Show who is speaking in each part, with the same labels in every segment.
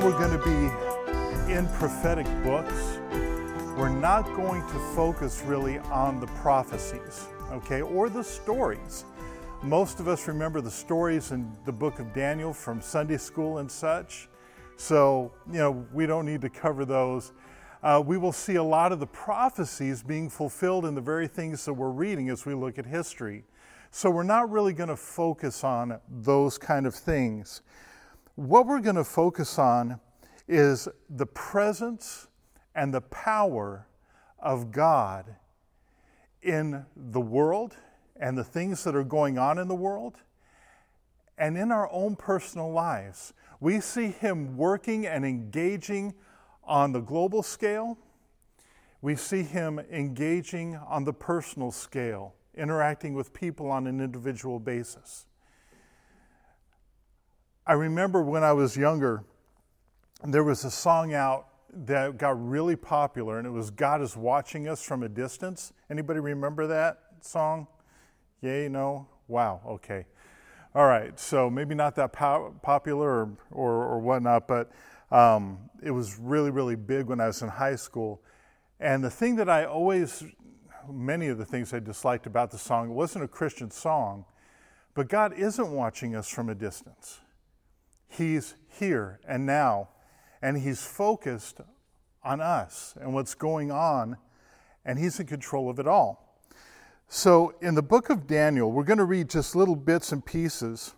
Speaker 1: we're going to be in prophetic books, we're not going to focus really on the prophecies, okay, or the stories. Most of us remember the stories in the book of Daniel from Sunday school and such. So, you know, we don't need to cover those. Uh, we will see a lot of the prophecies being fulfilled in the very things that we're reading as we look at history. So, we're not really going to focus on those kind of things. What we're going to focus on is the presence and the power of God in the world and the things that are going on in the world and in our own personal lives. We see Him working and engaging on the global scale. We see Him engaging on the personal scale, interacting with people on an individual basis. I remember when I was younger, there was a song out that got really popular, and it was God is watching us from a distance. Anybody remember that song? Yay, no? Wow, okay. All right, so maybe not that po- popular or, or, or, whatnot, but um, it was really, really big when I was in high school. And the thing that I always, many of the things I disliked about the song, it wasn't a Christian song, but God isn't watching us from a distance. He's here and now and He's focused on us and what's going on, and He's in control of it all. So, in the book of Daniel, we're going to read just little bits and pieces.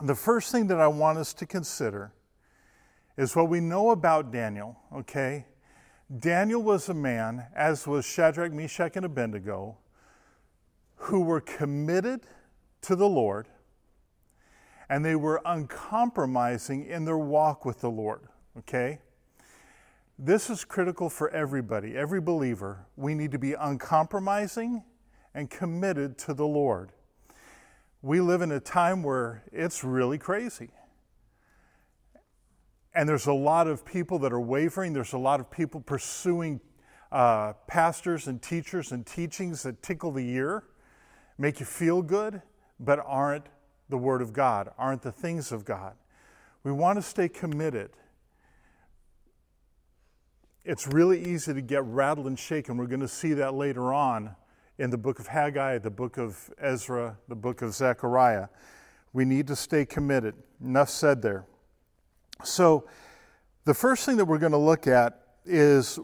Speaker 1: The first thing that I want us to consider is what we know about Daniel, okay? Daniel was a man, as was Shadrach, Meshach, and Abednego, who were committed to the Lord and they were uncompromising in their walk with the Lord, okay? This is critical for everybody, every believer. We need to be uncompromising and committed to the Lord. We live in a time where it's really crazy. And there's a lot of people that are wavering. There's a lot of people pursuing uh, pastors and teachers and teachings that tickle the ear, make you feel good, but aren't the Word of God, aren't the things of God. We want to stay committed. It's really easy to get rattled and shaken. We're going to see that later on in the book of Haggai, the book of Ezra, the book of Zechariah. We need to stay committed. Enough said there. So, the first thing that we're going to look at is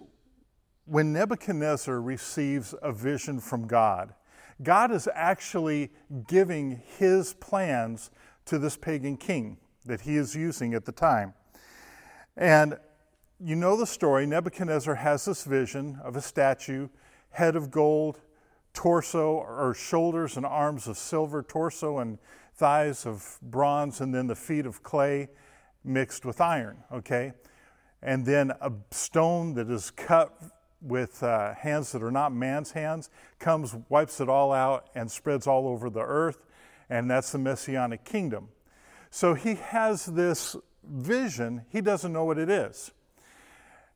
Speaker 1: when Nebuchadnezzar receives a vision from God. God is actually giving his plans to this pagan king that he is using at the time. And you know the story. Nebuchadnezzar has this vision of a statue, head of gold, torso or shoulders and arms of silver, torso and thighs of bronze, and then the feet of clay mixed with iron, okay? And then a stone that is cut with uh, hands that are not man's hands, comes, wipes it all out, and spreads all over the earth, and that's the Messianic kingdom. So he has this vision, he doesn't know what it is.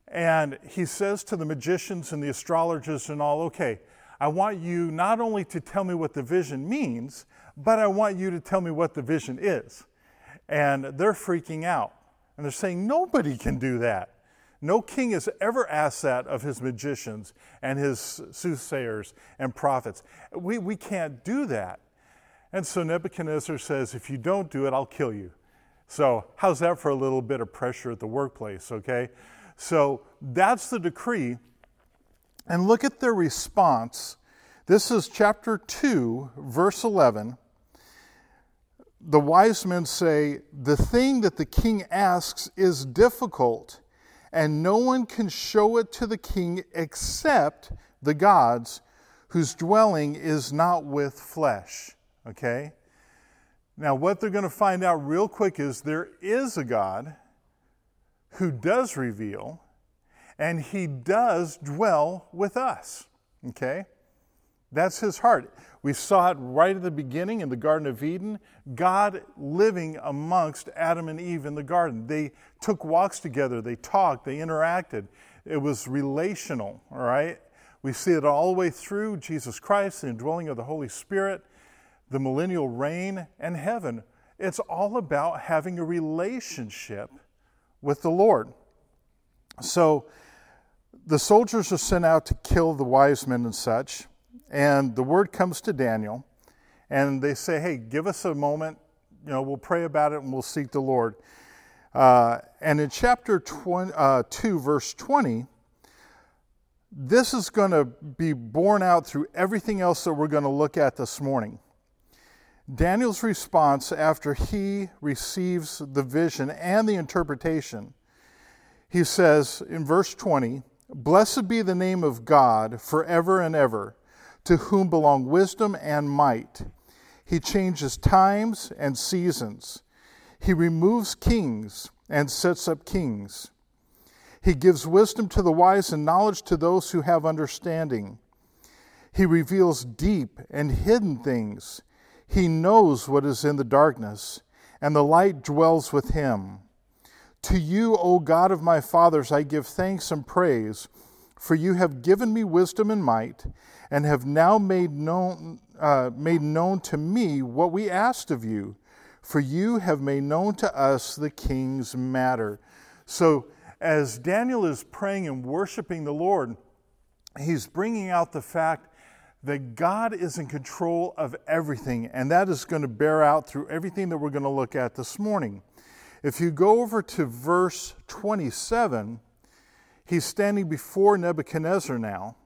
Speaker 1: And he says to the magicians and the astrologers and all, okay, I want you not only to tell me what the vision means, but I want you to tell me what the vision is. And they're freaking out. And they're saying, nobody can do that. No king has ever asked that of his magicians and his soothsayers and prophets. We, we can't do that. And so Nebuchadnezzar says, If you don't do it, I'll kill you. So, how's that for a little bit of pressure at the workplace, okay? So, that's the decree. And look at their response. This is chapter 2, verse 11. The wise men say, The thing that the king asks is difficult and no one can show it to the king except the gods whose dwelling is not with flesh. Okay? Now, what they're going to find out real quick is there is a God who does reveal, and he does dwell with us. Okay? That's his heart. We saw it right at the beginning in the Garden of Eden. God living amongst Adam and Eve in the garden. They took walks together, they talked, they interacted. It was relational, all right? We see it all the way through Jesus Christ, the indwelling of the Holy Spirit, the millennial reign, and heaven. It's all about having a relationship with the Lord. So the soldiers are sent out to kill the wise men and such, and the word comes to Daniel, and they say, Hey, give us a moment, you know, we'll pray about it and we'll seek the Lord. Uh, and in chapter 20, uh, 2, verse 20, this is going to be borne out through everything else that we're going to look at this morning. Daniel's response after he receives the vision and the interpretation, he says in verse 20, Blessed be the name of God forever and ever, to whom belong wisdom and might. He changes times and seasons. He removes kings and sets up kings. He gives wisdom to the wise and knowledge to those who have understanding. He reveals deep and hidden things. He knows what is in the darkness, and the light dwells with him. To you, O God of my fathers, I give thanks and praise, for you have given me wisdom and might, and have now made known, uh, made known to me what we asked of you for you have made known to us the king's matter. So, as Daniel is praying and worshiping the Lord, he's bringing out the fact that God is in control of everything, and that is going to bear out through everything that we're going to look at this morning. If you go over to verse 27, he's standing before Nebuchadnezzar now,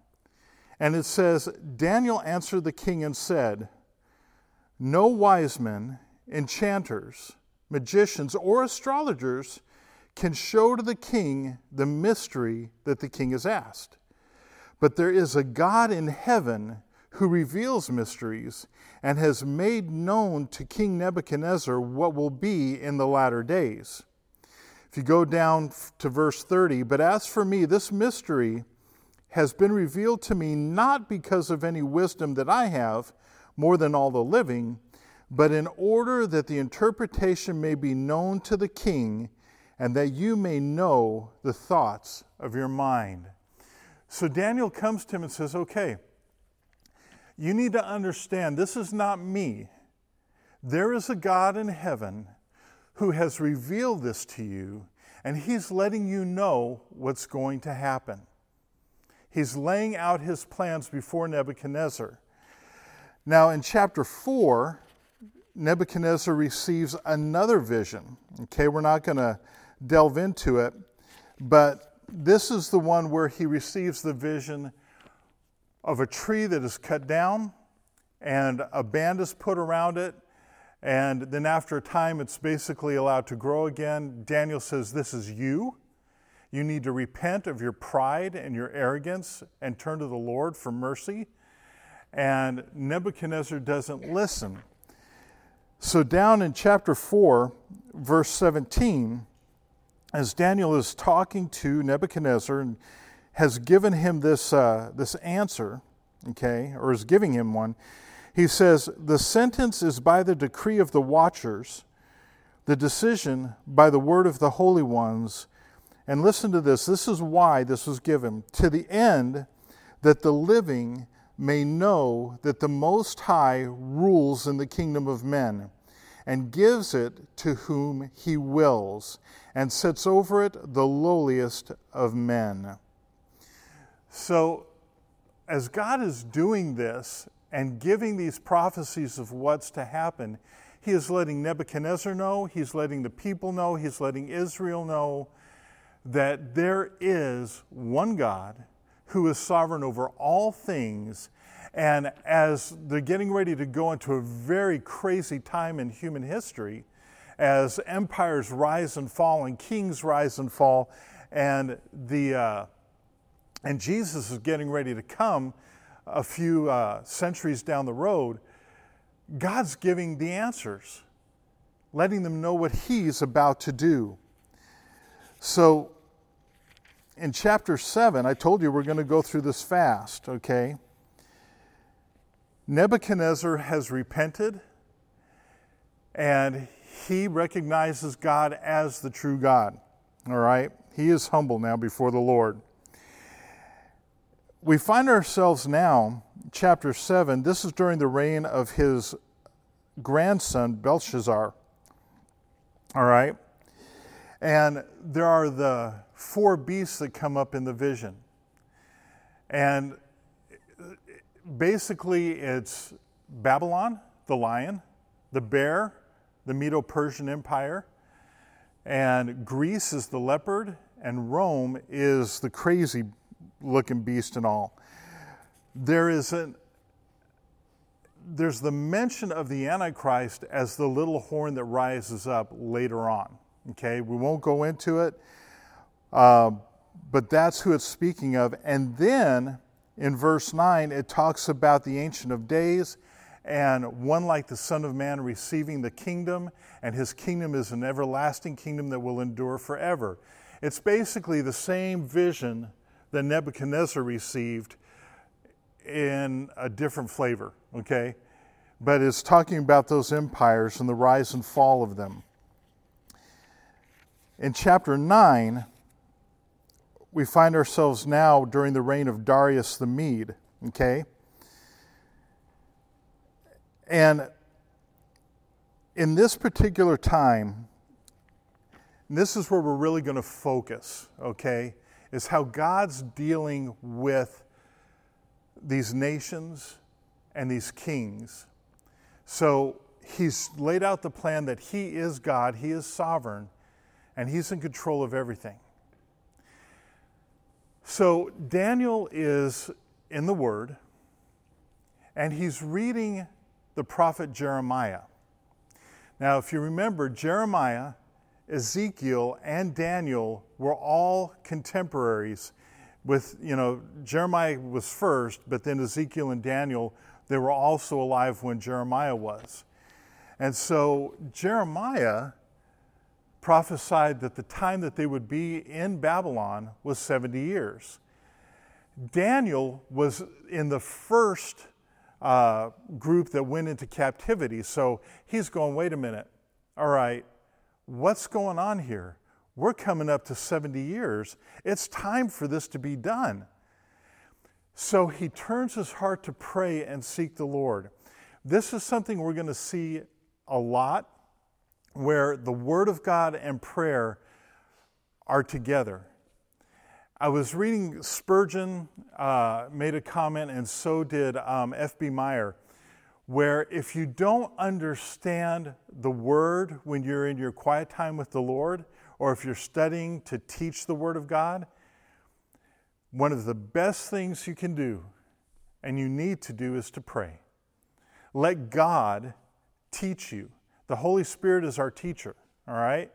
Speaker 1: and it says, Daniel answered the king and said, No wise men enchanters, magicians, or astrologers can show to the king the mystery that the king has asked. But there is a God in heaven who reveals mysteries and has made known to King Nebuchadnezzar what will be in the latter days. If you go down to verse 30, but as for me, this mystery has been revealed to me not because of any wisdom that I have more than all the living but in order that the interpretation may be known to the king and that you may know the thoughts of your mind. So Daniel comes to him and says, Okay, you need to understand this is not me. There is a God in heaven who has revealed this to you, and he's letting you know what's going to happen. He's laying out his plans before Nebuchadnezzar. Now, in chapter 4, Nebuchadnezzar receives another vision. Okay, we're not going to delve into it, but this is the one where he receives the vision of a tree that is cut down and a band is put around it. And then after a time, it's basically allowed to grow again. Daniel says, This is you. You need to repent of your pride and your arrogance and turn to the Lord for mercy. And Nebuchadnezzar doesn't listen. So, down in chapter 4, verse 17, as Daniel is talking to Nebuchadnezzar and has given him this, uh, this answer, okay, or is giving him one, he says, The sentence is by the decree of the watchers, the decision by the word of the holy ones. And listen to this this is why this was given to the end that the living may know that the Most High rules in the kingdom of men and gives it to whom he wills and sets over it the lowliest of men. So, as God is doing this and giving these prophecies of what's to happen, he is letting Nebuchadnezzar know, he's letting the people know, he's letting Israel know that there is one God who is sovereign over all things. And as they're getting ready to go into a very crazy time in human history, as empires rise and fall and kings rise and fall, and the uh, and Jesus is getting ready to come a few uh, centuries down the road, God's giving the answers, letting them know what He's about to do. So in chapter 7, I told you we're going to go through this fast, okay? Nebuchadnezzar has repented and he recognizes God as the true God, all right? He is humble now before the Lord. We find ourselves now, chapter 7, this is during the reign of his grandson, Belshazzar, all right? And there are the four beasts that come up in the vision. And basically, it's Babylon, the lion, the bear, the Medo Persian Empire, and Greece is the leopard, and Rome is the crazy looking beast and all. There is an there's the mention of the Antichrist as the little horn that rises up later on. Okay, we won't go into it, uh, but that's who it's speaking of. And then in verse 9, it talks about the Ancient of Days and one like the Son of Man receiving the kingdom, and his kingdom is an everlasting kingdom that will endure forever. It's basically the same vision that Nebuchadnezzar received in a different flavor, okay? But it's talking about those empires and the rise and fall of them. In chapter 9, we find ourselves now during the reign of Darius the Mede, okay? And in this particular time, this is where we're really going to focus, okay? Is how God's dealing with these nations and these kings. So he's laid out the plan that he is God, he is sovereign, and he's in control of everything. So Daniel is in the Word, and he's reading the prophet Jeremiah. Now, if you remember, Jeremiah, Ezekiel, and Daniel were all contemporaries. With, you know, Jeremiah was first, but then Ezekiel and Daniel, they were also alive when Jeremiah was. And so Jeremiah prophesied that the time that they would be in Babylon was 70 years. Daniel was in the first uh, group that went into captivity. So he's going, wait a minute. All right, what's going on here? We're coming up to 70 years. It's time for this to be done. So he turns his heart to pray and seek the Lord. This is something we're going to see a lot where the Word of God and prayer are together. I was reading Spurgeon uh, made a comment, and so did um, F.B. Meyer, where if you don't understand the Word when you're in your quiet time with the Lord, or if you're studying to teach the Word of God, one of the best things you can do and you need to do is to pray. Let God teach you. The Holy Spirit is our teacher, all right?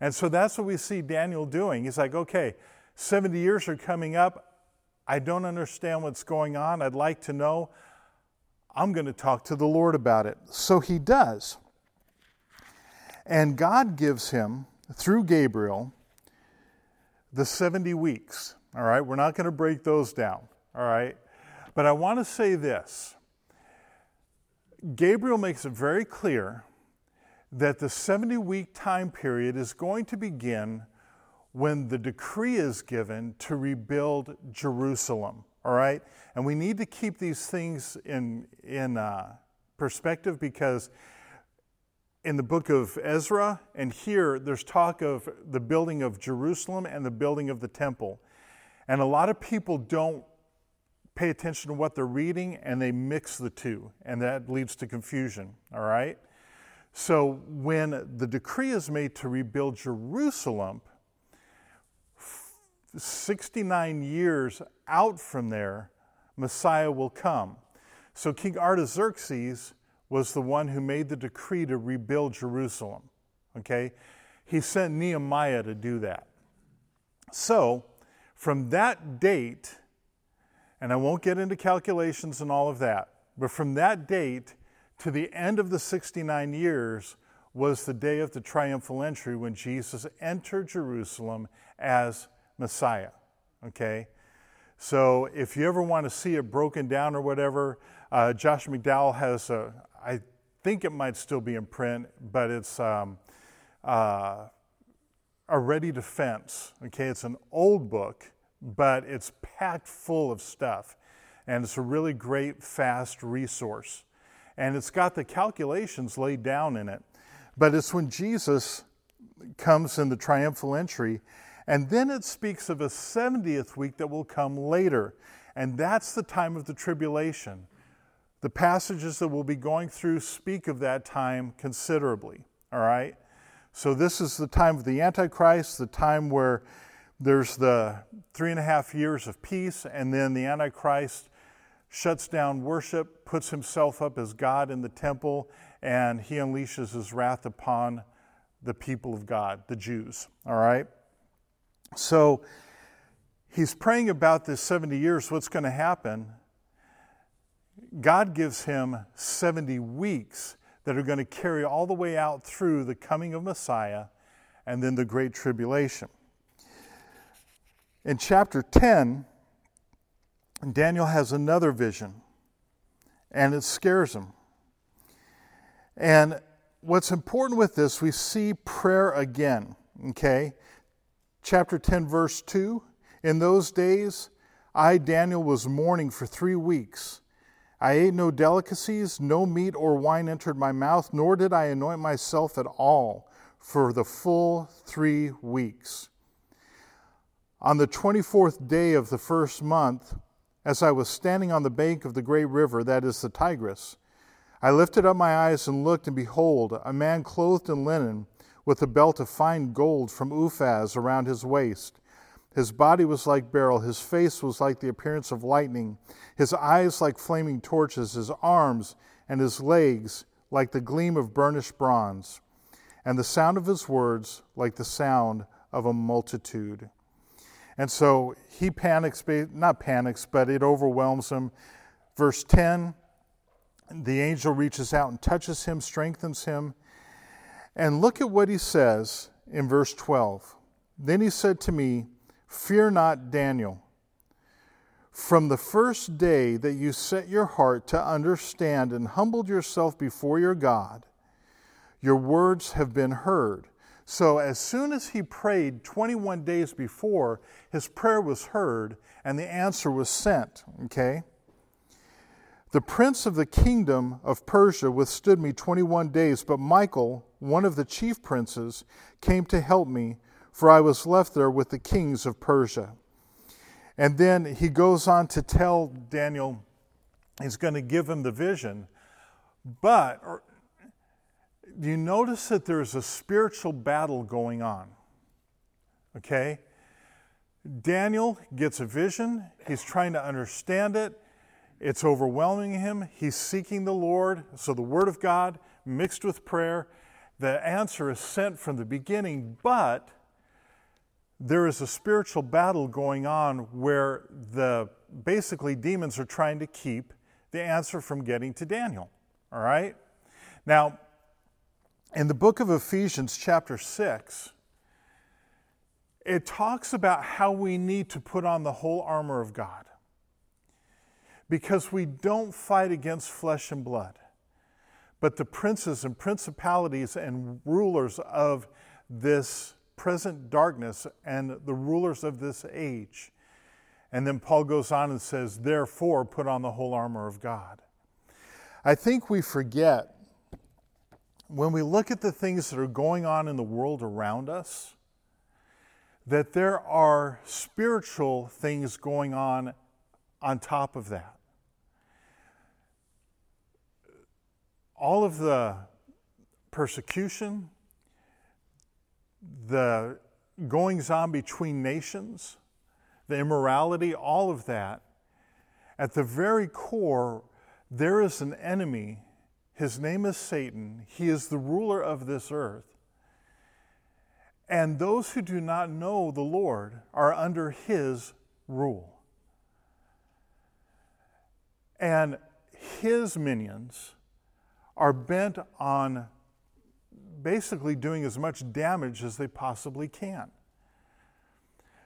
Speaker 1: And so that's what we see Daniel doing. He's like, okay, 70 years are coming up. I don't understand what's going on. I'd like to know. I'm going to talk to the Lord about it. So he does. And God gives him, through Gabriel, the 70 weeks. All right, we're not going to break those down. All right, but I want to say this Gabriel makes it very clear that the 70 week time period is going to begin when the decree is given to rebuild Jerusalem. All right, and we need to keep these things in, in uh, perspective because in the book of Ezra and here there's talk of the building of Jerusalem and the building of the temple. And a lot of people don't pay attention to what they're reading and they mix the two, and that leads to confusion, all right? So when the decree is made to rebuild Jerusalem, 69 years out from there, Messiah will come. So King Artaxerxes was the one who made the decree to rebuild Jerusalem. Okay? He sent Nehemiah to do that. So, from that date, and I won't get into calculations and all of that, but from that date to the end of the 69 years was the day of the triumphal entry when Jesus entered Jerusalem as Messiah. Okay? So if you ever want to see it broken down or whatever, uh, Josh McDowell has a, I think it might still be in print, but it's um, uh, a ready defense. Okay, it's an old book, but it's packed full of stuff. And it's a really great, fast resource. And it's got the calculations laid down in it. But it's when Jesus comes in the triumphal entry. And then it speaks of a 70th week that will come later. And that's the time of the tribulation. The passages that we'll be going through speak of that time considerably. All right? So, this is the time of the Antichrist, the time where there's the three and a half years of peace, and then the Antichrist shuts down worship, puts himself up as God in the temple, and he unleashes his wrath upon the people of God, the Jews. All right? So he's praying about this 70 years, what's going to happen. God gives him 70 weeks that are going to carry all the way out through the coming of Messiah and then the Great Tribulation. In chapter 10, Daniel has another vision, and it scares him. And what's important with this, we see prayer again, okay? Chapter 10, verse 2 In those days, I, Daniel, was mourning for three weeks. I ate no delicacies, no meat or wine entered my mouth, nor did I anoint myself at all for the full three weeks. On the 24th day of the first month, as I was standing on the bank of the great river, that is the Tigris, I lifted up my eyes and looked, and behold, a man clothed in linen, with a belt of fine gold from Uphaz around his waist. His body was like beryl, his face was like the appearance of lightning, his eyes like flaming torches, his arms and his legs like the gleam of burnished bronze, and the sound of his words like the sound of a multitude. And so he panics, not panics, but it overwhelms him. Verse 10 the angel reaches out and touches him, strengthens him. And look at what he says in verse 12. Then he said to me, Fear not, Daniel. From the first day that you set your heart to understand and humbled yourself before your God, your words have been heard. So, as soon as he prayed 21 days before, his prayer was heard and the answer was sent. Okay? The prince of the kingdom of Persia withstood me 21 days, but Michael, one of the chief princes, came to help me, for I was left there with the kings of Persia. And then he goes on to tell Daniel he's going to give him the vision. But do you notice that there's a spiritual battle going on? Okay? Daniel gets a vision, he's trying to understand it, it's overwhelming him, he's seeking the Lord. So the Word of God mixed with prayer, the answer is sent from the beginning, but there is a spiritual battle going on where the basically demons are trying to keep the answer from getting to Daniel. All right? Now, in the book of Ephesians, chapter 6, it talks about how we need to put on the whole armor of God. Because we don't fight against flesh and blood, but the princes and principalities and rulers of this present darkness and the rulers of this age. And then Paul goes on and says, Therefore, put on the whole armor of God. I think we forget when we look at the things that are going on in the world around us, that there are spiritual things going on on top of that. All of the persecution, the goings on between nations, the immorality, all of that, at the very core, there is an enemy his name is Satan. He is the ruler of this earth. And those who do not know the Lord are under his rule. And his minions are bent on basically doing as much damage as they possibly can.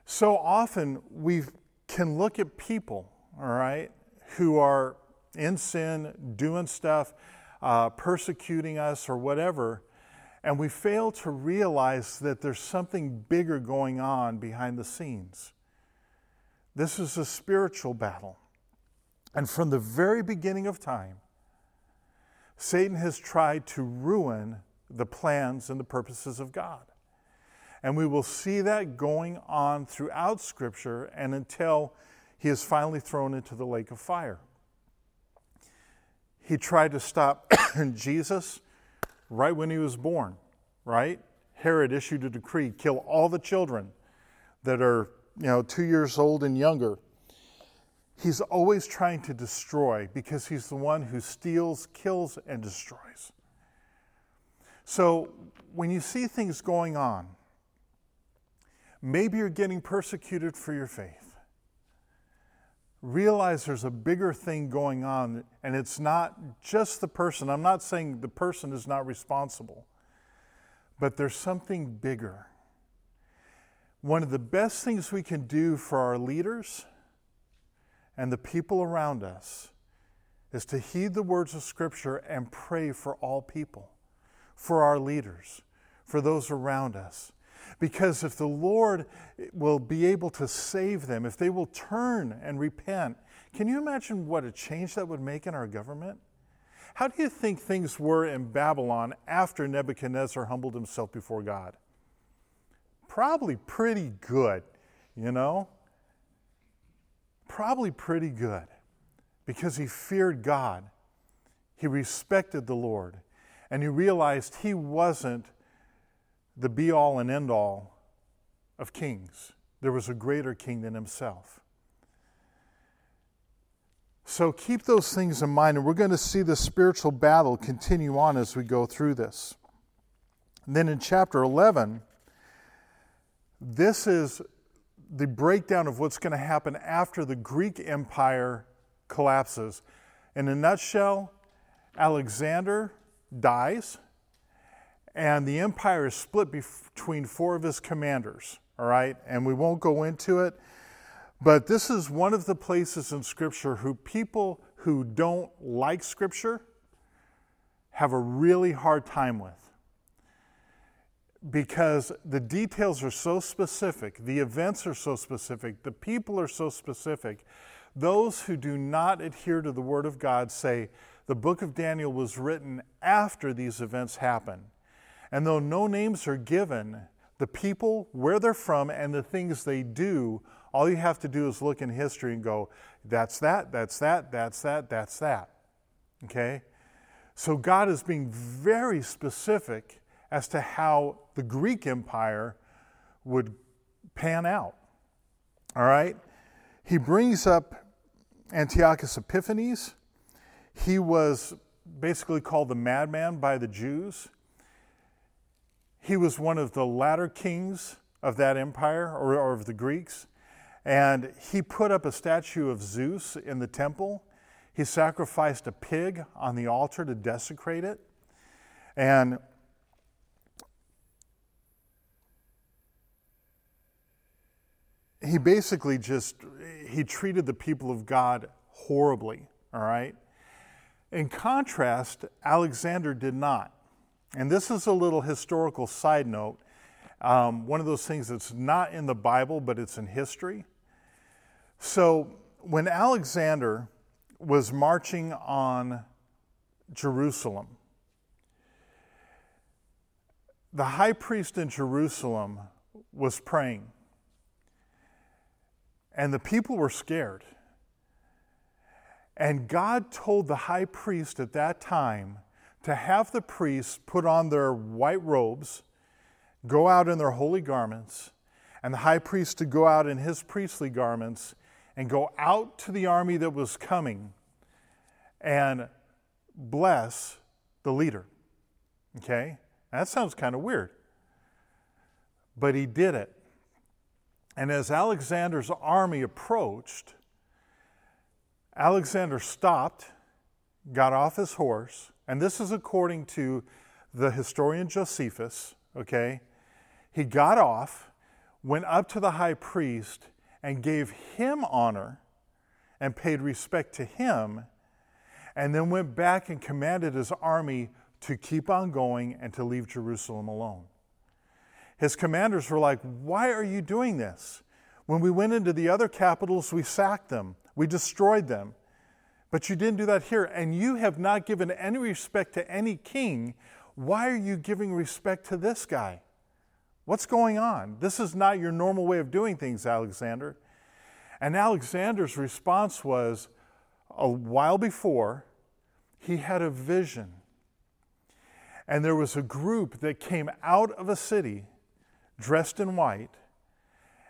Speaker 1: So often we can look at people, all right, who are in sin, doing stuff uh, persecuting us or whatever, and we fail to realize that there's something bigger going on behind the scenes. This is a spiritual battle. And from the very beginning of time, Satan has tried to ruin the plans and the purposes of God. And we will see that going on throughout Scripture and until he is finally thrown into the lake of fire. He tried to stop Jesus right when he was born, right? Herod issued a decree kill all the children that are, you know, two years old and younger. He's always trying to destroy because he's the one who steals, kills, and destroys. So when you see things going on, maybe you're getting persecuted for your faith. Realize there's a bigger thing going on, and it's not just the person. I'm not saying the person is not responsible, but there's something bigger. One of the best things we can do for our leaders and the people around us is to heed the words of Scripture and pray for all people, for our leaders, for those around us. Because if the Lord will be able to save them, if they will turn and repent, can you imagine what a change that would make in our government? How do you think things were in Babylon after Nebuchadnezzar humbled himself before God? Probably pretty good, you know? Probably pretty good because he feared God. He respected the Lord. And he realized he wasn't the be all and end all of kings. There was a greater king than himself. So keep those things in mind, and we're going to see the spiritual battle continue on as we go through this. And then in chapter 11, this is the breakdown of what's going to happen after the Greek Empire collapses. In a nutshell, Alexander dies, and the empire is split between four of his commanders, all right? And we won't go into it, but this is one of the places in Scripture who people who don't like Scripture have a really hard time with because the details are so specific, the events are so specific, the people are so specific. Those who do not adhere to the Word of God say the book of Daniel was written after these events happened. And though no names are given, the people, where they're from, and the things they do, all you have to do is look in history and go, that's that, that's that, that's that, that's that. Okay? So God is being very specific as to how the Greek Empire would pan out. All right? He brings up Antiochus Epiphanes. He was basically called the madman by the Jews. He was one of the latter kings of that empire, or, or of the Greeks. And he put up a statue of Zeus in the temple. He sacrificed a pig on the altar to desecrate it. And he basically just he treated the people of God horribly, all right? In contrast, Alexander did not. And this is a little historical side note. Um, one of those things that's not in the Bible, but it's in history. So, when Alexander was marching on Jerusalem, the high priest in Jerusalem was praying. And the people were scared. And God told the high priest at that time to have the priests put on their white robes, go out in their holy garments, and the high priest to go out in his priestly garments and go out to the army that was coming and bless the leader. Okay? That sounds kind of weird. But he did it. And as Alexander's army approached, Alexander stopped, got off his horse, and this is according to the historian Josephus, okay? He got off, went up to the high priest, and gave him honor and paid respect to him, and then went back and commanded his army to keep on going and to leave Jerusalem alone. His commanders were like, Why are you doing this? When we went into the other capitals, we sacked them, we destroyed them. But you didn't do that here, and you have not given any respect to any king. Why are you giving respect to this guy? What's going on? This is not your normal way of doing things, Alexander. And Alexander's response was a while before, he had a vision. And there was a group that came out of a city dressed in white,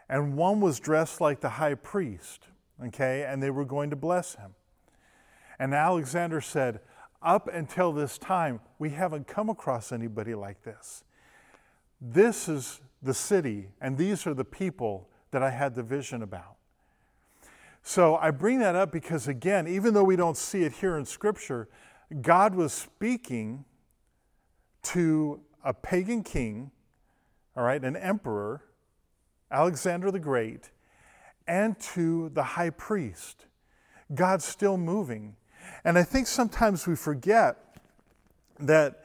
Speaker 1: and one was dressed like the high priest, okay, and they were going to bless him. And Alexander said, Up until this time, we haven't come across anybody like this. This is the city, and these are the people that I had the vision about. So I bring that up because, again, even though we don't see it here in Scripture, God was speaking to a pagan king, all right, an emperor, Alexander the Great, and to the high priest. God's still moving. And I think sometimes we forget that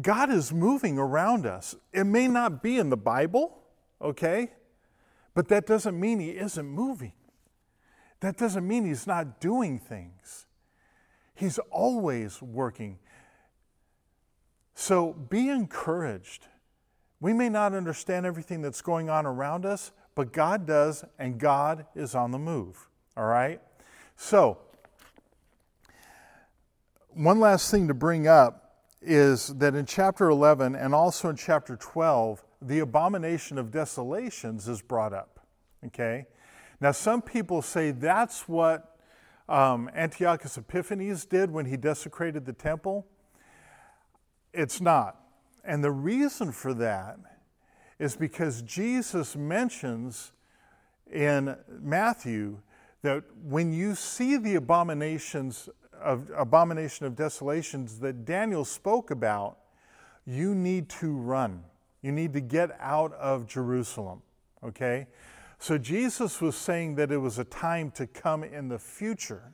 Speaker 1: God is moving around us. It may not be in the Bible, okay? But that doesn't mean He isn't moving. That doesn't mean He's not doing things. He's always working. So be encouraged. We may not understand everything that's going on around us, but God does, and God is on the move. All right? So, one last thing to bring up is that in chapter 11 and also in chapter 12, the abomination of desolations is brought up. Okay? Now, some people say that's what um, Antiochus Epiphanes did when he desecrated the temple. It's not. And the reason for that is because Jesus mentions in Matthew that when you see the abominations of abomination of desolations that Daniel spoke about, you need to run. You need to get out of Jerusalem. Okay? So Jesus was saying that it was a time to come in the future.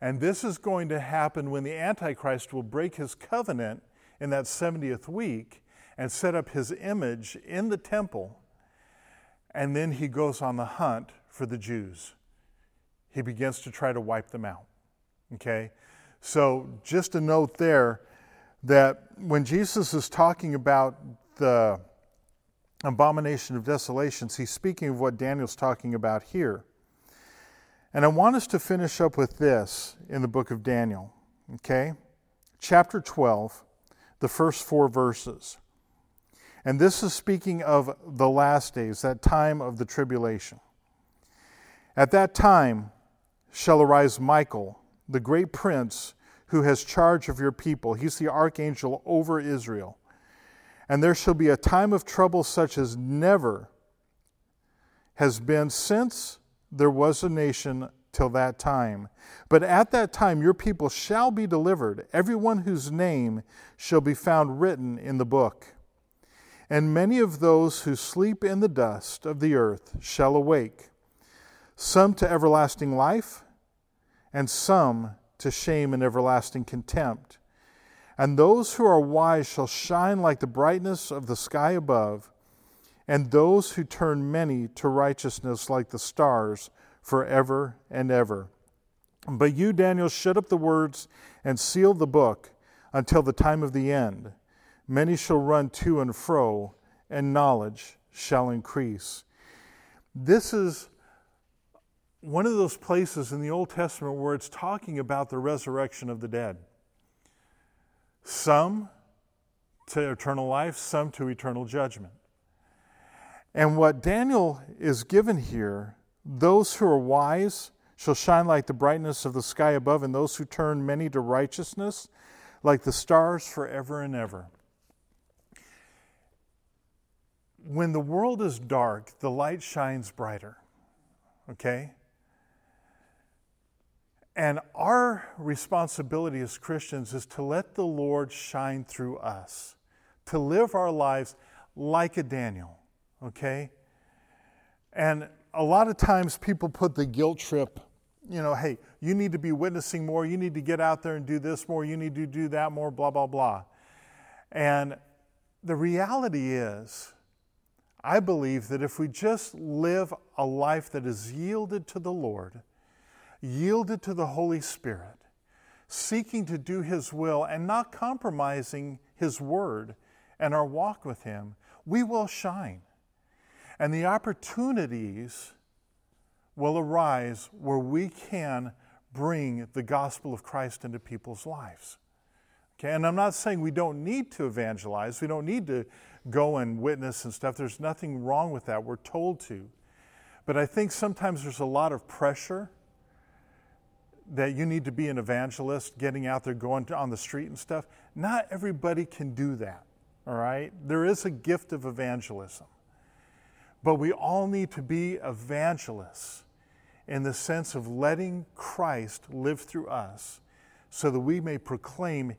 Speaker 1: And this is going to happen when the Antichrist will break his covenant in that 70th week and set up his image in the temple. And then he goes on the hunt for the Jews. He begins to try to wipe them out. Okay? So, just a note there that when Jesus is talking about the abomination of desolations, he's speaking of what Daniel's talking about here. And I want us to finish up with this in the book of Daniel. Okay? Chapter 12, the first four verses. And this is speaking of the last days, that time of the tribulation. At that time shall arise Michael the great prince who has charge of your people. He's the archangel over Israel. And there shall be a time of trouble such as never has been since there was a nation till that time. But at that time your people shall be delivered, everyone whose name shall be found written in the book. And many of those who sleep in the dust of the earth shall awake, some to everlasting life and some to shame and everlasting contempt. And those who are wise shall shine like the brightness of the sky above, and those who turn many to righteousness like the stars forever and ever. But you, Daniel, shut up the words and seal the book until the time of the end. Many shall run to and fro, and knowledge shall increase. This is one of those places in the Old Testament where it's talking about the resurrection of the dead. Some to eternal life, some to eternal judgment. And what Daniel is given here those who are wise shall shine like the brightness of the sky above, and those who turn many to righteousness like the stars forever and ever. When the world is dark, the light shines brighter. Okay? And our responsibility as Christians is to let the Lord shine through us, to live our lives like a Daniel, okay? And a lot of times people put the guilt trip, you know, hey, you need to be witnessing more, you need to get out there and do this more, you need to do that more, blah, blah, blah. And the reality is, I believe that if we just live a life that is yielded to the Lord, yielded to the Holy Spirit, seeking to do His will and not compromising His word and our walk with Him, we will shine. And the opportunities will arise where we can bring the gospel of Christ into people's lives. Okay, and I'm not saying we don't need to evangelize, we don't need to go and witness and stuff. There's nothing wrong with that. We're told to. But I think sometimes there's a lot of pressure that you need to be an evangelist, getting out there, going on the street and stuff. Not everybody can do that, all right? There is a gift of evangelism. But we all need to be evangelists in the sense of letting Christ live through us so that we may proclaim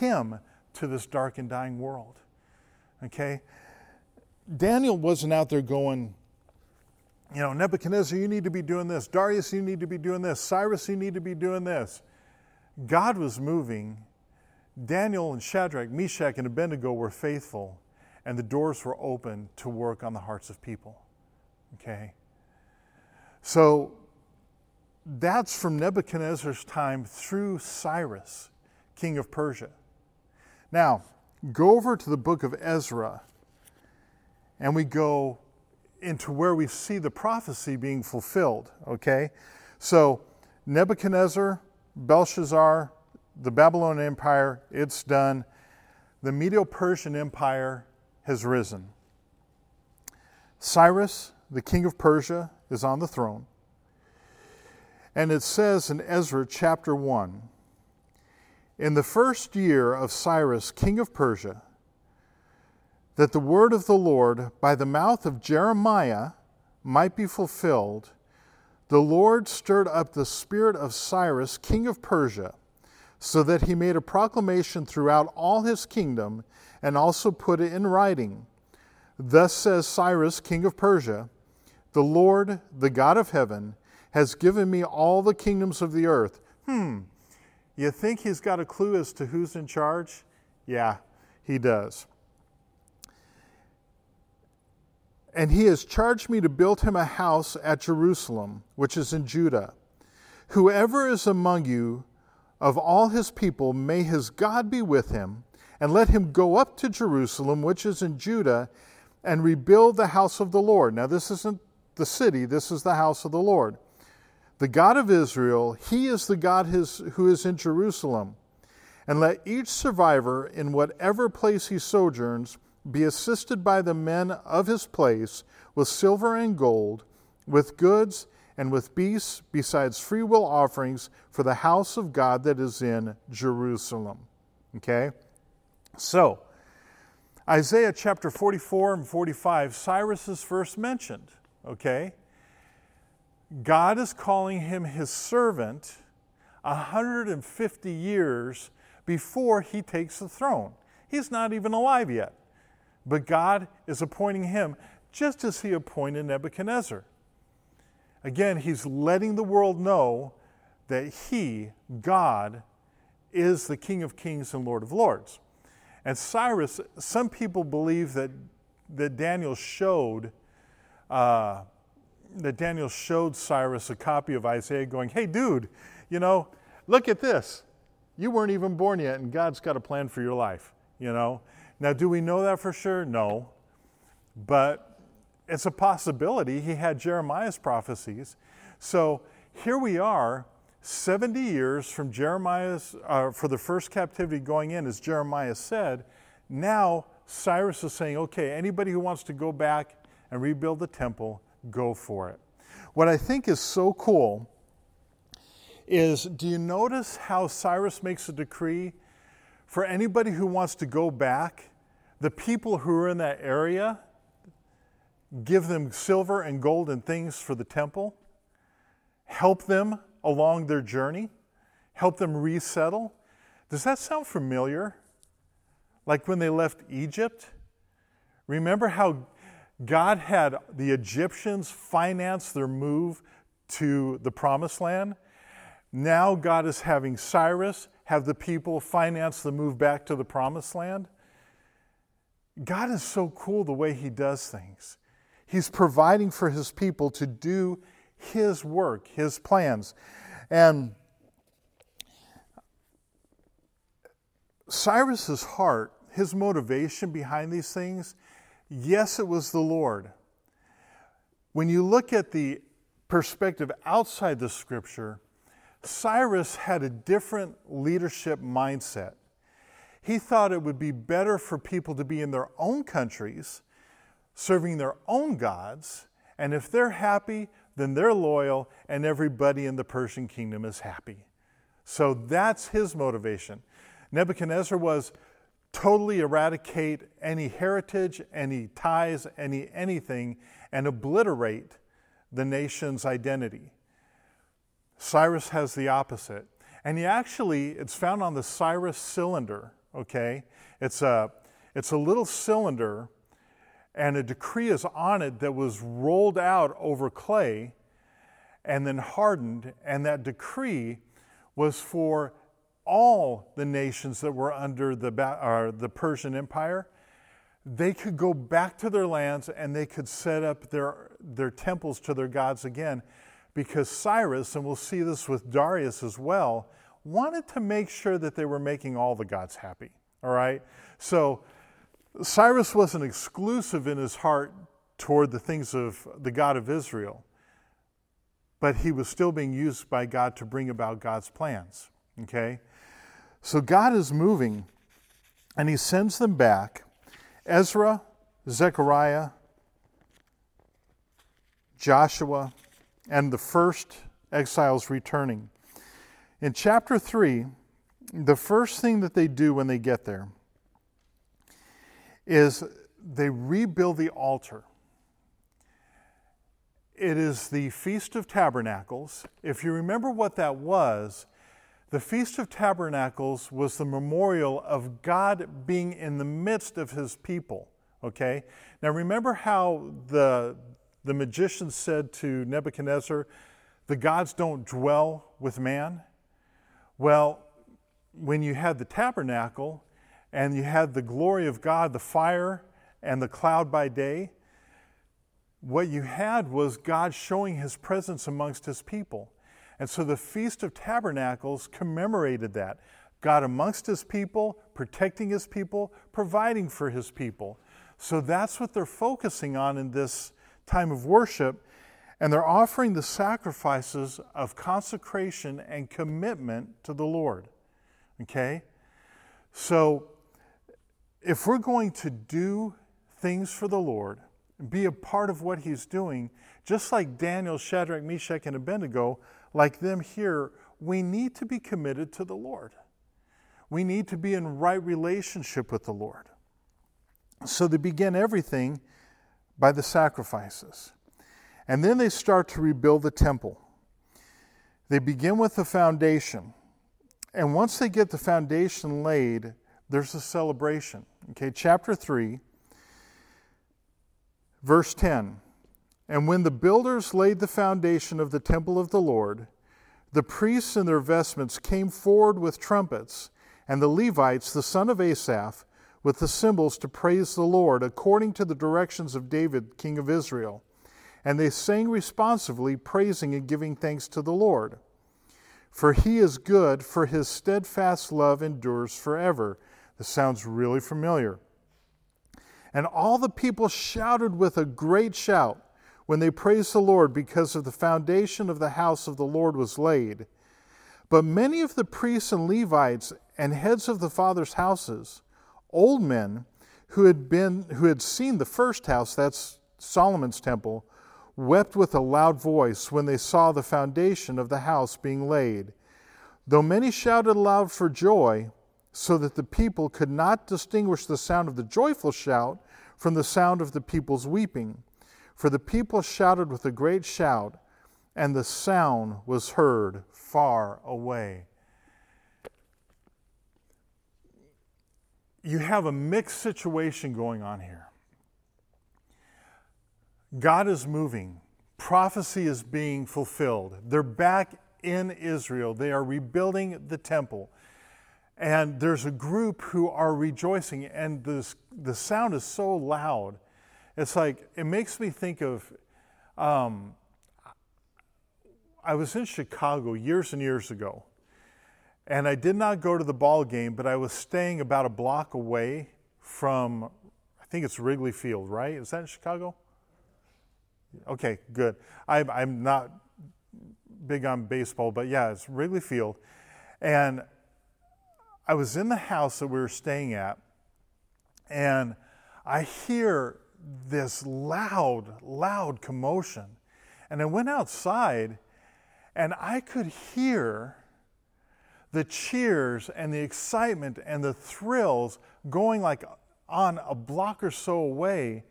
Speaker 1: Him to this dark and dying world. Okay? Daniel wasn't out there going, you know, Nebuchadnezzar, you need to be doing this. Darius, you need to be doing this. Cyrus, you need to be doing this. God was moving. Daniel and Shadrach, Meshach, and Abednego were faithful, and the doors were open to work on the hearts of people. Okay? So that's from Nebuchadnezzar's time through Cyrus, king of Persia. Now, go over to the book of Ezra, and we go into where we see the prophecy being fulfilled, okay? So, Nebuchadnezzar, Belshazzar, the Babylonian Empire, it's done. The Medo Persian Empire has risen. Cyrus, the king of Persia, is on the throne. And it says in Ezra chapter 1 In the first year of Cyrus, king of Persia, that the word of the Lord by the mouth of Jeremiah might be fulfilled, the Lord stirred up the spirit of Cyrus, king of Persia, so that he made a proclamation throughout all his kingdom and also put it in writing. Thus says Cyrus, king of Persia The Lord, the God of heaven, has given me all the kingdoms of the earth. Hmm, you think he's got a clue as to who's in charge? Yeah, he does. And he has charged me to build him a house at Jerusalem, which is in Judah. Whoever is among you of all his people, may his God be with him, and let him go up to Jerusalem, which is in Judah, and rebuild the house of the Lord. Now, this isn't the city, this is the house of the Lord the God of Israel, He is the God his, who is in Jerusalem. And let each survivor, in whatever place he sojourns, be assisted by the men of his place with silver and gold, with goods and with beasts, besides freewill offerings for the house of God that is in Jerusalem. Okay? So, Isaiah chapter 44 and 45, Cyrus is first mentioned. Okay? God is calling him his servant 150 years before he takes the throne. He's not even alive yet. But God is appointing him just as he appointed Nebuchadnezzar. Again, he's letting the world know that he, God, is the King of Kings and Lord of Lords. And Cyrus, some people believe that, that Daniel showed uh, that Daniel showed Cyrus a copy of Isaiah, going, Hey, dude, you know, look at this. You weren't even born yet, and God's got a plan for your life, you know? Now, do we know that for sure? No. But it's a possibility. He had Jeremiah's prophecies. So here we are, 70 years from Jeremiah's, uh, for the first captivity going in, as Jeremiah said. Now, Cyrus is saying, okay, anybody who wants to go back and rebuild the temple, go for it. What I think is so cool is do you notice how Cyrus makes a decree for anybody who wants to go back? The people who are in that area, give them silver and gold and things for the temple, help them along their journey, help them resettle. Does that sound familiar? Like when they left Egypt? Remember how God had the Egyptians finance their move to the promised land. Now God is having Cyrus have the people finance the move back to the promised land. God is so cool the way he does things. He's providing for his people to do his work, his plans. And Cyrus's heart, his motivation behind these things Yes, it was the Lord. When you look at the perspective outside the scripture, Cyrus had a different leadership mindset. He thought it would be better for people to be in their own countries, serving their own gods, and if they're happy, then they're loyal, and everybody in the Persian kingdom is happy. So that's his motivation. Nebuchadnezzar was totally eradicate any heritage, any ties, any anything, and obliterate the nation's identity. Cyrus has the opposite. And he actually, it's found on the Cyrus cylinder, okay? It's a, it's a little cylinder, and a decree is on it that was rolled out over clay and then hardened. And that decree was for all the nations that were under the, uh, the Persian Empire. They could go back to their lands and they could set up their, their temples to their gods again because Cyrus, and we'll see this with Darius as well, wanted to make sure that they were making all the gods happy. All right? So Cyrus wasn't exclusive in his heart toward the things of the God of Israel, but he was still being used by God to bring about God's plans. Okay? So God is moving, and he sends them back. Ezra, Zechariah, Joshua, and the first exiles returning. In chapter 3, the first thing that they do when they get there is they rebuild the altar. It is the Feast of Tabernacles. If you remember what that was, the Feast of Tabernacles was the memorial of God being in the midst of his people. Okay? Now remember how the, the magician said to Nebuchadnezzar, The gods don't dwell with man? Well, when you had the tabernacle and you had the glory of God, the fire and the cloud by day, what you had was God showing his presence amongst his people. And so the Feast of Tabernacles commemorated that. God amongst his people, protecting his people, providing for his people. So that's what they're focusing on in this time of worship. And they're offering the sacrifices of consecration and commitment to the Lord. Okay? So if we're going to do things for the Lord, be a part of what He's doing, just like Daniel, Shadrach, Meshach, and Abednego, like them here, we need to be committed to the Lord. We need to be in right relationship with the Lord. So they begin everything by the sacrifices. And then they start to rebuild the temple. They begin with the foundation. And once they get the foundation laid, there's a celebration. Okay, chapter 3, verse 10. And when the builders laid the foundation of the temple of the Lord, the priests in their vestments came forward with trumpets, and the Levites, the son of Asaph, with the cymbals to praise the Lord, according to the directions of David, king of Israel. And they sang responsively, praising and giving thanks to the Lord. For he is good, for his steadfast love endures forever. This sounds really familiar. And all the people shouted with a great shout when they praised the Lord because of the foundation of the house of the Lord was laid. But many of the priests and Levites and heads of the fathers' houses, old men who had been who had seen the first house, that's Solomon's temple, wept with a loud voice when they saw the foundation of the house being laid. Though many shouted aloud for joy, so that the people could not distinguish the sound of the joyful shout from the sound of the people's weeping. For the people shouted with a great shout, and the sound was heard far away. You have a mixed situation going on here. God is moving, prophecy is being fulfilled. They're back in Israel, they are rebuilding the temple. And there's a group who are rejoicing, and this, the sound is so loud it's like, it makes me think of, um, I was in Chicago years and years ago, and I did not go to the ball game, but I was staying about a block away from, I think it's Wrigley Field, right? Is that in Chicago? Okay, good. I, I'm not big on baseball, but yeah, it's Wrigley Field. And I was in the house that we were staying at, and I hear this loud, loud commotion. And I went outside, and I could hear the cheers and the excitement and the thrills going like on a block or so away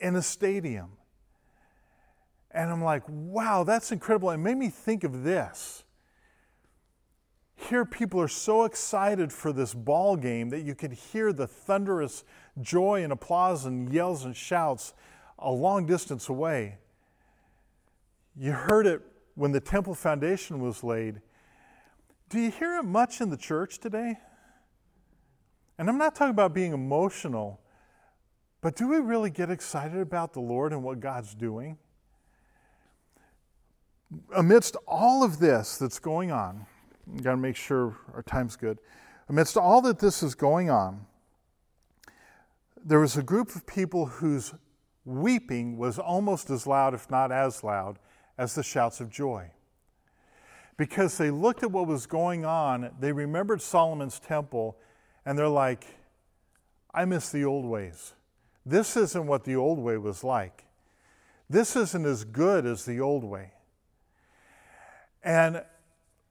Speaker 1: in a stadium. And I'm like, wow, that's incredible. It made me think of this. Here, people are so excited for this ball game that you could hear the thunderous joy and applause and yells and shouts a long distance away. You heard it when the temple foundation was laid. Do you hear it much in the church today? And I'm not talking about being emotional, but do we really get excited about the Lord and what God's doing? amidst all of this that's going on, got to make sure our time's good. Amidst all that this is going on, there was a group of people whose weeping was almost as loud, if not as loud, as the shouts of joy. Because they looked at what was going on, they remembered Solomon's temple, and they're like, I miss the old ways. This isn't what the old way was like. This isn't as good as the old way. And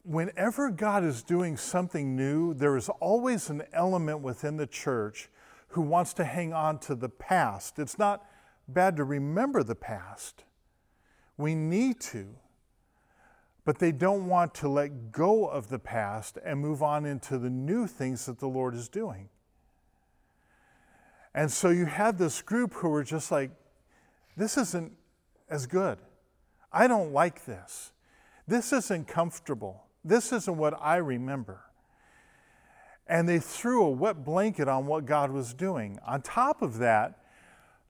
Speaker 1: whenever God is doing something new, there is always an element within the church who wants to hang on to the past. It's not bad to remember the past, we need to. But they don't want to let go of the past and move on into the new things that the Lord is doing. And so you had this group who were just like, this isn't as good. I don't like this. This isn't comfortable. This isn't what I remember. And they threw a wet blanket on what God was doing. On top of that,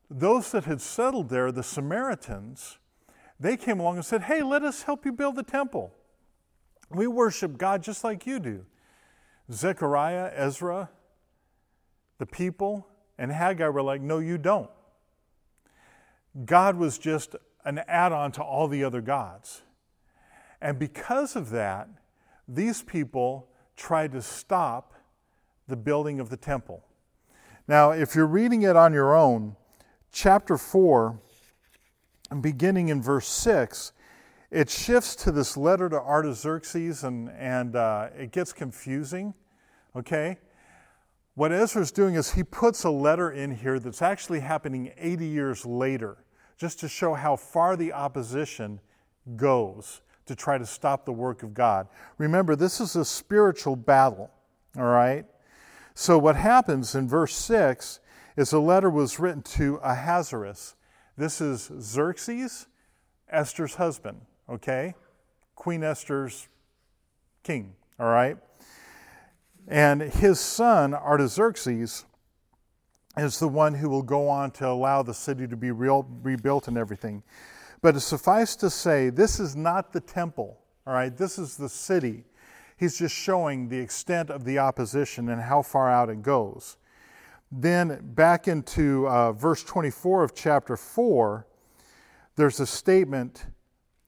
Speaker 1: those that had settled there, the Samaritans, they came along and said, Hey, let us help you build the temple. We worship God just like you do. Zechariah, Ezra, the people, and Haggai were like, No, you don't. God was just an add on to all the other gods. And because of that, these people tried to stop the building of the temple. Now, if you're reading it on your own, chapter 4, beginning in verse 6, it shifts to this letter to Artaxerxes and, and uh, it gets confusing. Okay? What Ezra's doing is he puts a letter in here that's actually happening 80 years later, just to show how far the opposition goes to try to stop the work of God. Remember, this is a spiritual battle, all right? So, what happens in verse 6 is a letter was written to Ahasuerus. This is Xerxes, Esther's husband, okay? Queen Esther's king, all right? And his son, Artaxerxes, is the one who will go on to allow the city to be real, rebuilt and everything. But suffice to say, this is not the temple, all right? This is the city. He's just showing the extent of the opposition and how far out it goes. Then, back into uh, verse 24 of chapter 4, there's a statement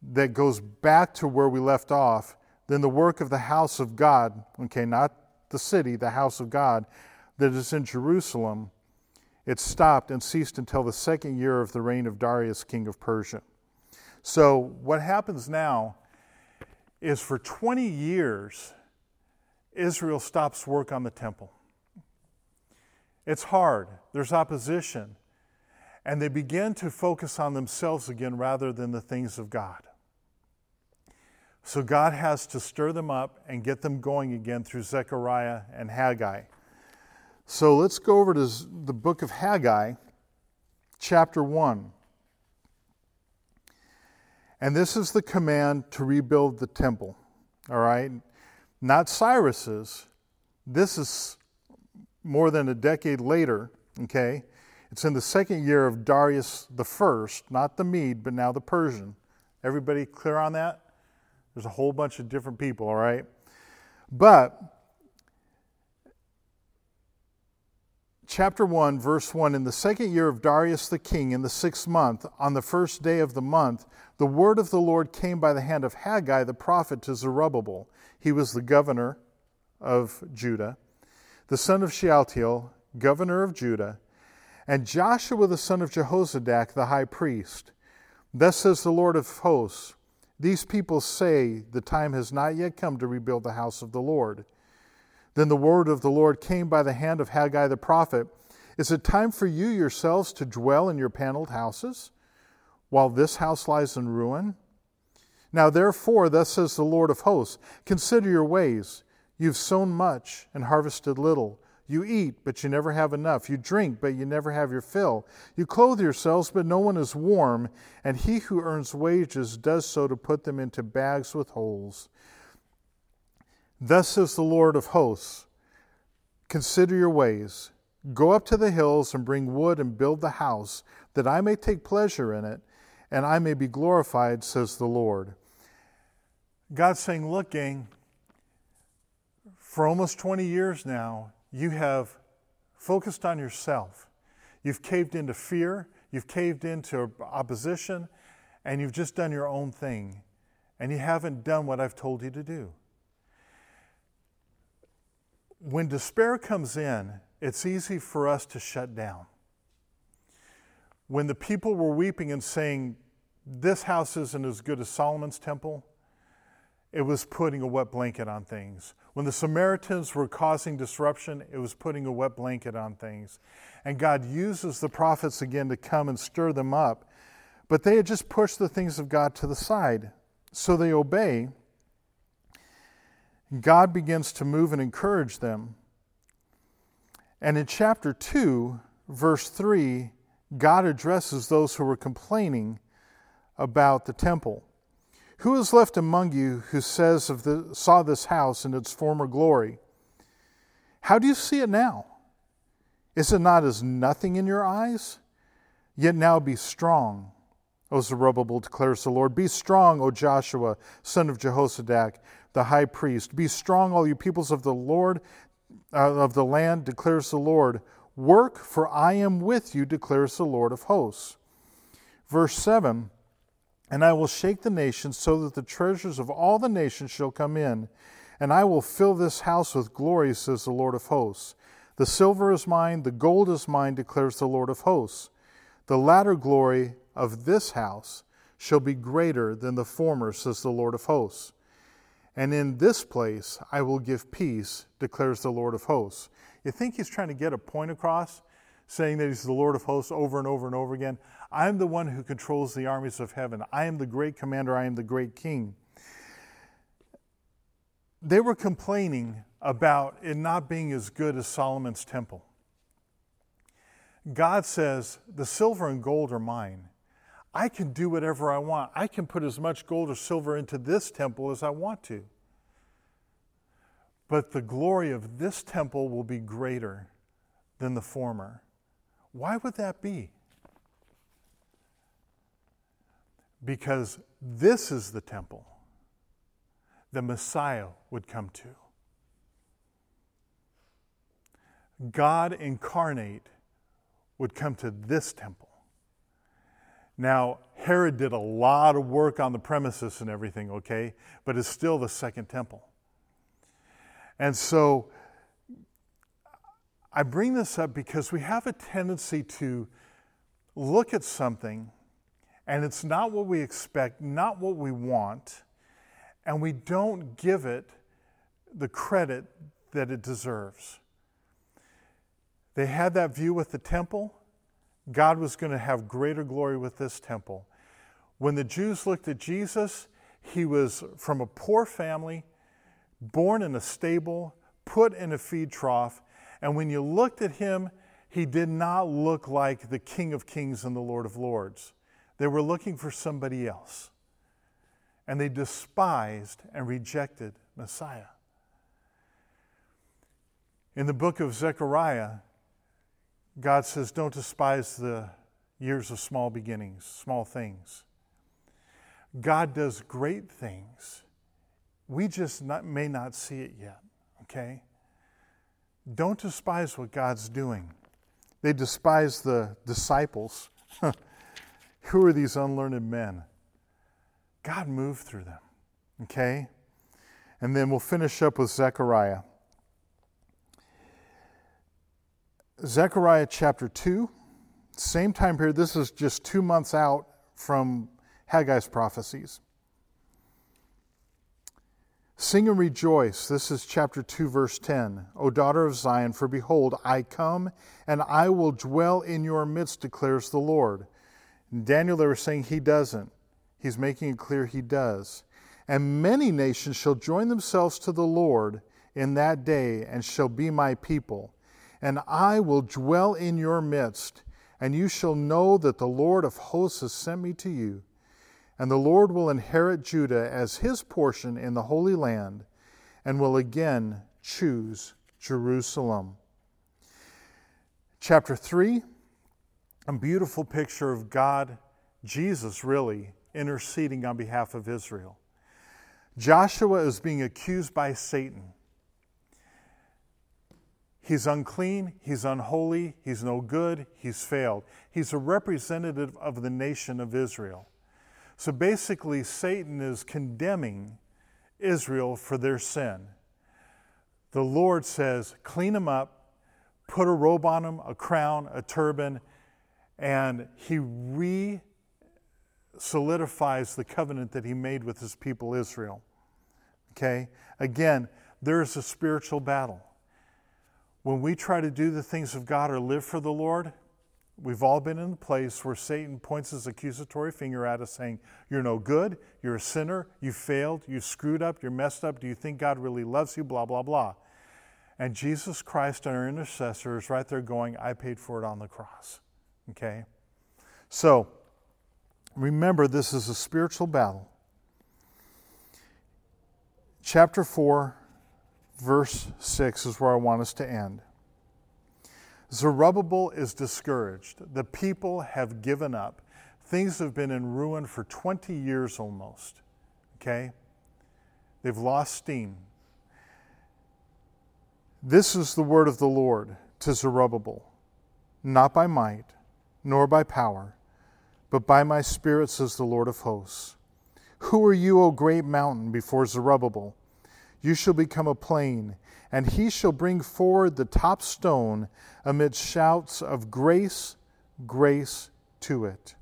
Speaker 1: that goes back to where we left off. Then the work of the house of God, okay, not the city, the house of God that is in Jerusalem, it stopped and ceased until the second year of the reign of Darius, king of Persia. So, what happens now is for 20 years, Israel stops work on the temple. It's hard, there's opposition, and they begin to focus on themselves again rather than the things of God. So, God has to stir them up and get them going again through Zechariah and Haggai. So, let's go over to the book of Haggai, chapter 1. And this is the command to rebuild the temple. All right? Not Cyrus's. This is more than a decade later, okay? It's in the second year of Darius the first, not the Mede, but now the Persian. Everybody clear on that? There's a whole bunch of different people, all right? But chapter 1, verse 1 In the second year of Darius the king, in the sixth month, on the first day of the month, the word of the Lord came by the hand of Haggai the prophet to Zerubbabel. He was the governor of Judah, the son of Shealtiel, governor of Judah, and Joshua the son of Jehozadak, the high priest. Thus says the Lord of hosts These people say, The time has not yet come to rebuild the house of the Lord. Then the word of the Lord came by the hand of Haggai the prophet Is it time for you yourselves to dwell in your paneled houses, while this house lies in ruin? Now, therefore, thus says the Lord of hosts Consider your ways. You've sown much and harvested little. You eat, but you never have enough. You drink, but you never have your fill. You clothe yourselves, but no one is warm. And he who earns wages does so to put them into bags with holes. Thus says the Lord of hosts Consider your ways. Go up to the hills and bring wood and build the house, that I may take pleasure in it, and I may be glorified, says the Lord. God's saying, Look, gang, for almost 20 years now, you have focused on yourself. You've caved into fear, you've caved into opposition, and you've just done your own thing. And you haven't done what I've told you to do. When despair comes in, it's easy for us to shut down. When the people were weeping and saying, This house isn't as good as Solomon's temple, it was putting a wet blanket on things. When the Samaritans were causing disruption, it was putting a wet blanket on things. And God uses the prophets again to come and stir them up. But they had just pushed the things of God to the side. So they obey. God begins to move and encourage them. And in chapter 2, verse 3, God addresses those who were complaining about the temple. Who is left among you who says of the, saw this house in its former glory? How do you see it now? Is it not as nothing in your eyes? Yet now be strong, O Zerubbabel, declares the Lord. Be strong, O Joshua, son of Jehozadak, the high priest. Be strong, all you peoples of the Lord, uh, of the land, declares the Lord. Work, for I am with you, declares the Lord of hosts. Verse 7 and I will shake the nations so that the treasures of all the nations shall come in. And I will fill this house with glory, says the Lord of hosts. The silver is mine, the gold is mine, declares the Lord of hosts. The latter glory of this house shall be greater than the former, says the Lord of hosts. And in this place I will give peace, declares the Lord of hosts. You think he's trying to get a point across, saying that he's the Lord of hosts over and over and over again? I am the one who controls the armies of heaven. I am the great commander. I am the great king. They were complaining about it not being as good as Solomon's temple. God says, The silver and gold are mine. I can do whatever I want. I can put as much gold or silver into this temple as I want to. But the glory of this temple will be greater than the former. Why would that be? Because this is the temple the Messiah would come to. God incarnate would come to this temple. Now, Herod did a lot of work on the premises and everything, okay, but it's still the second temple. And so I bring this up because we have a tendency to look at something and it's not what we expect, not what we want, and we don't give it the credit that it deserves. They had that view with the temple. God was going to have greater glory with this temple. When the Jews looked at Jesus, he was from a poor family, born in a stable, put in a feed trough, and when you looked at him, he did not look like the King of Kings and the Lord of Lords. They were looking for somebody else. And they despised and rejected Messiah. In the book of Zechariah, God says, Don't despise the years of small beginnings, small things. God does great things. We just not, may not see it yet, okay? Don't despise what God's doing. They despise the disciples. Who are these unlearned men? God moved through them. Okay? And then we'll finish up with Zechariah. Zechariah chapter 2, same time period. This is just two months out from Haggai's prophecies. Sing and rejoice. This is chapter 2, verse 10. O daughter of Zion, for behold, I come and I will dwell in your midst, declares the Lord. Daniel, they were saying he doesn't. He's making it clear he does. And many nations shall join themselves to the Lord in that day and shall be my people. And I will dwell in your midst, and you shall know that the Lord of hosts has sent me to you. And the Lord will inherit Judah as his portion in the Holy Land, and will again choose Jerusalem. Chapter 3, a beautiful picture of God, Jesus really, interceding on behalf of Israel. Joshua is being accused by Satan. He's unclean, he's unholy, he's no good, he's failed. He's a representative of the nation of Israel. So basically, Satan is condemning Israel for their sin. The Lord says, clean them up, put a robe on them, a crown, a turban, and he re solidifies the covenant that he made with his people Israel. Okay? Again, there is a spiritual battle. When we try to do the things of God or live for the Lord, We've all been in the place where Satan points his accusatory finger at us saying, You're no good, you're a sinner, you failed, you screwed up, you're messed up, do you think God really loves you? Blah, blah, blah. And Jesus Christ, our intercessor, is right there going, I paid for it on the cross. Okay? So, remember, this is a spiritual battle. Chapter 4, verse 6 is where I want us to end. Zerubbabel is discouraged. The people have given up. Things have been in ruin for 20 years almost. Okay? They've lost steam. This is the word of the Lord to Zerubbabel not by might, nor by power, but by my spirit, says the Lord of hosts. Who are you, O great mountain, before Zerubbabel? You shall become a plain and he shall bring forward the top stone amid shouts of grace, grace to it.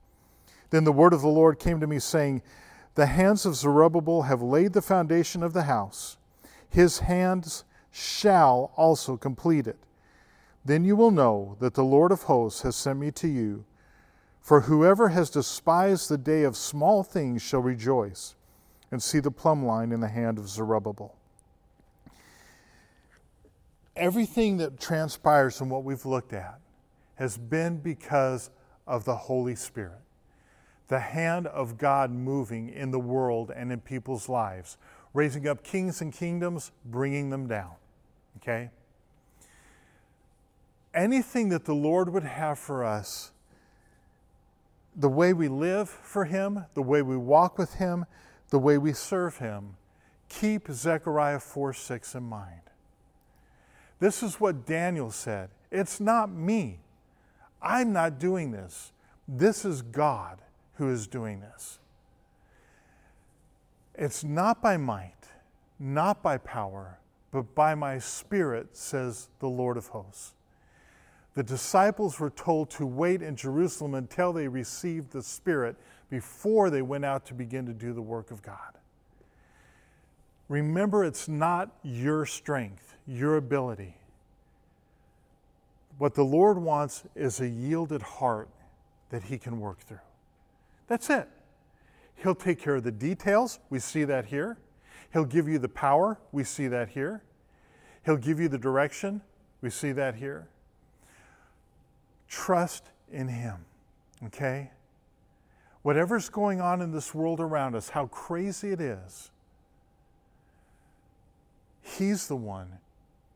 Speaker 1: Then the word of the Lord came to me, saying, The hands of Zerubbabel have laid the foundation of the house, his hands shall also complete it. Then you will know that the Lord of hosts has sent me to you. For whoever has despised the day of small things shall rejoice and see the plumb line in the hand of Zerubbabel everything that transpires from what we've looked at has been because of the Holy Spirit, the hand of God moving in the world and in people's lives, raising up kings and kingdoms, bringing them down. Okay? Anything that the Lord would have for us, the way we live for Him, the way we walk with Him, the way we serve Him, keep Zechariah 4 6 in mind. This is what Daniel said It's not me. I'm not doing this. This is God who is doing this. It's not by might, not by power, but by my spirit, says the Lord of hosts. The disciples were told to wait in Jerusalem until they received the Spirit before they went out to begin to do the work of God. Remember, it's not your strength, your ability. What the Lord wants is a yielded heart that He can work through. That's it. He'll take care of the details. We see that here. He'll give you the power. We see that here. He'll give you the direction. We see that here. Trust in Him, okay? Whatever's going on in this world around us, how crazy it is, He's the one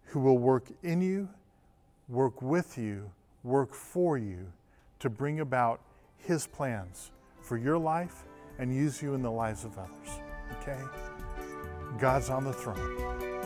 Speaker 1: who will work in you, work with you, work for you to bring about His plans for your life and use you in the lives of others. Okay? God's on the throne.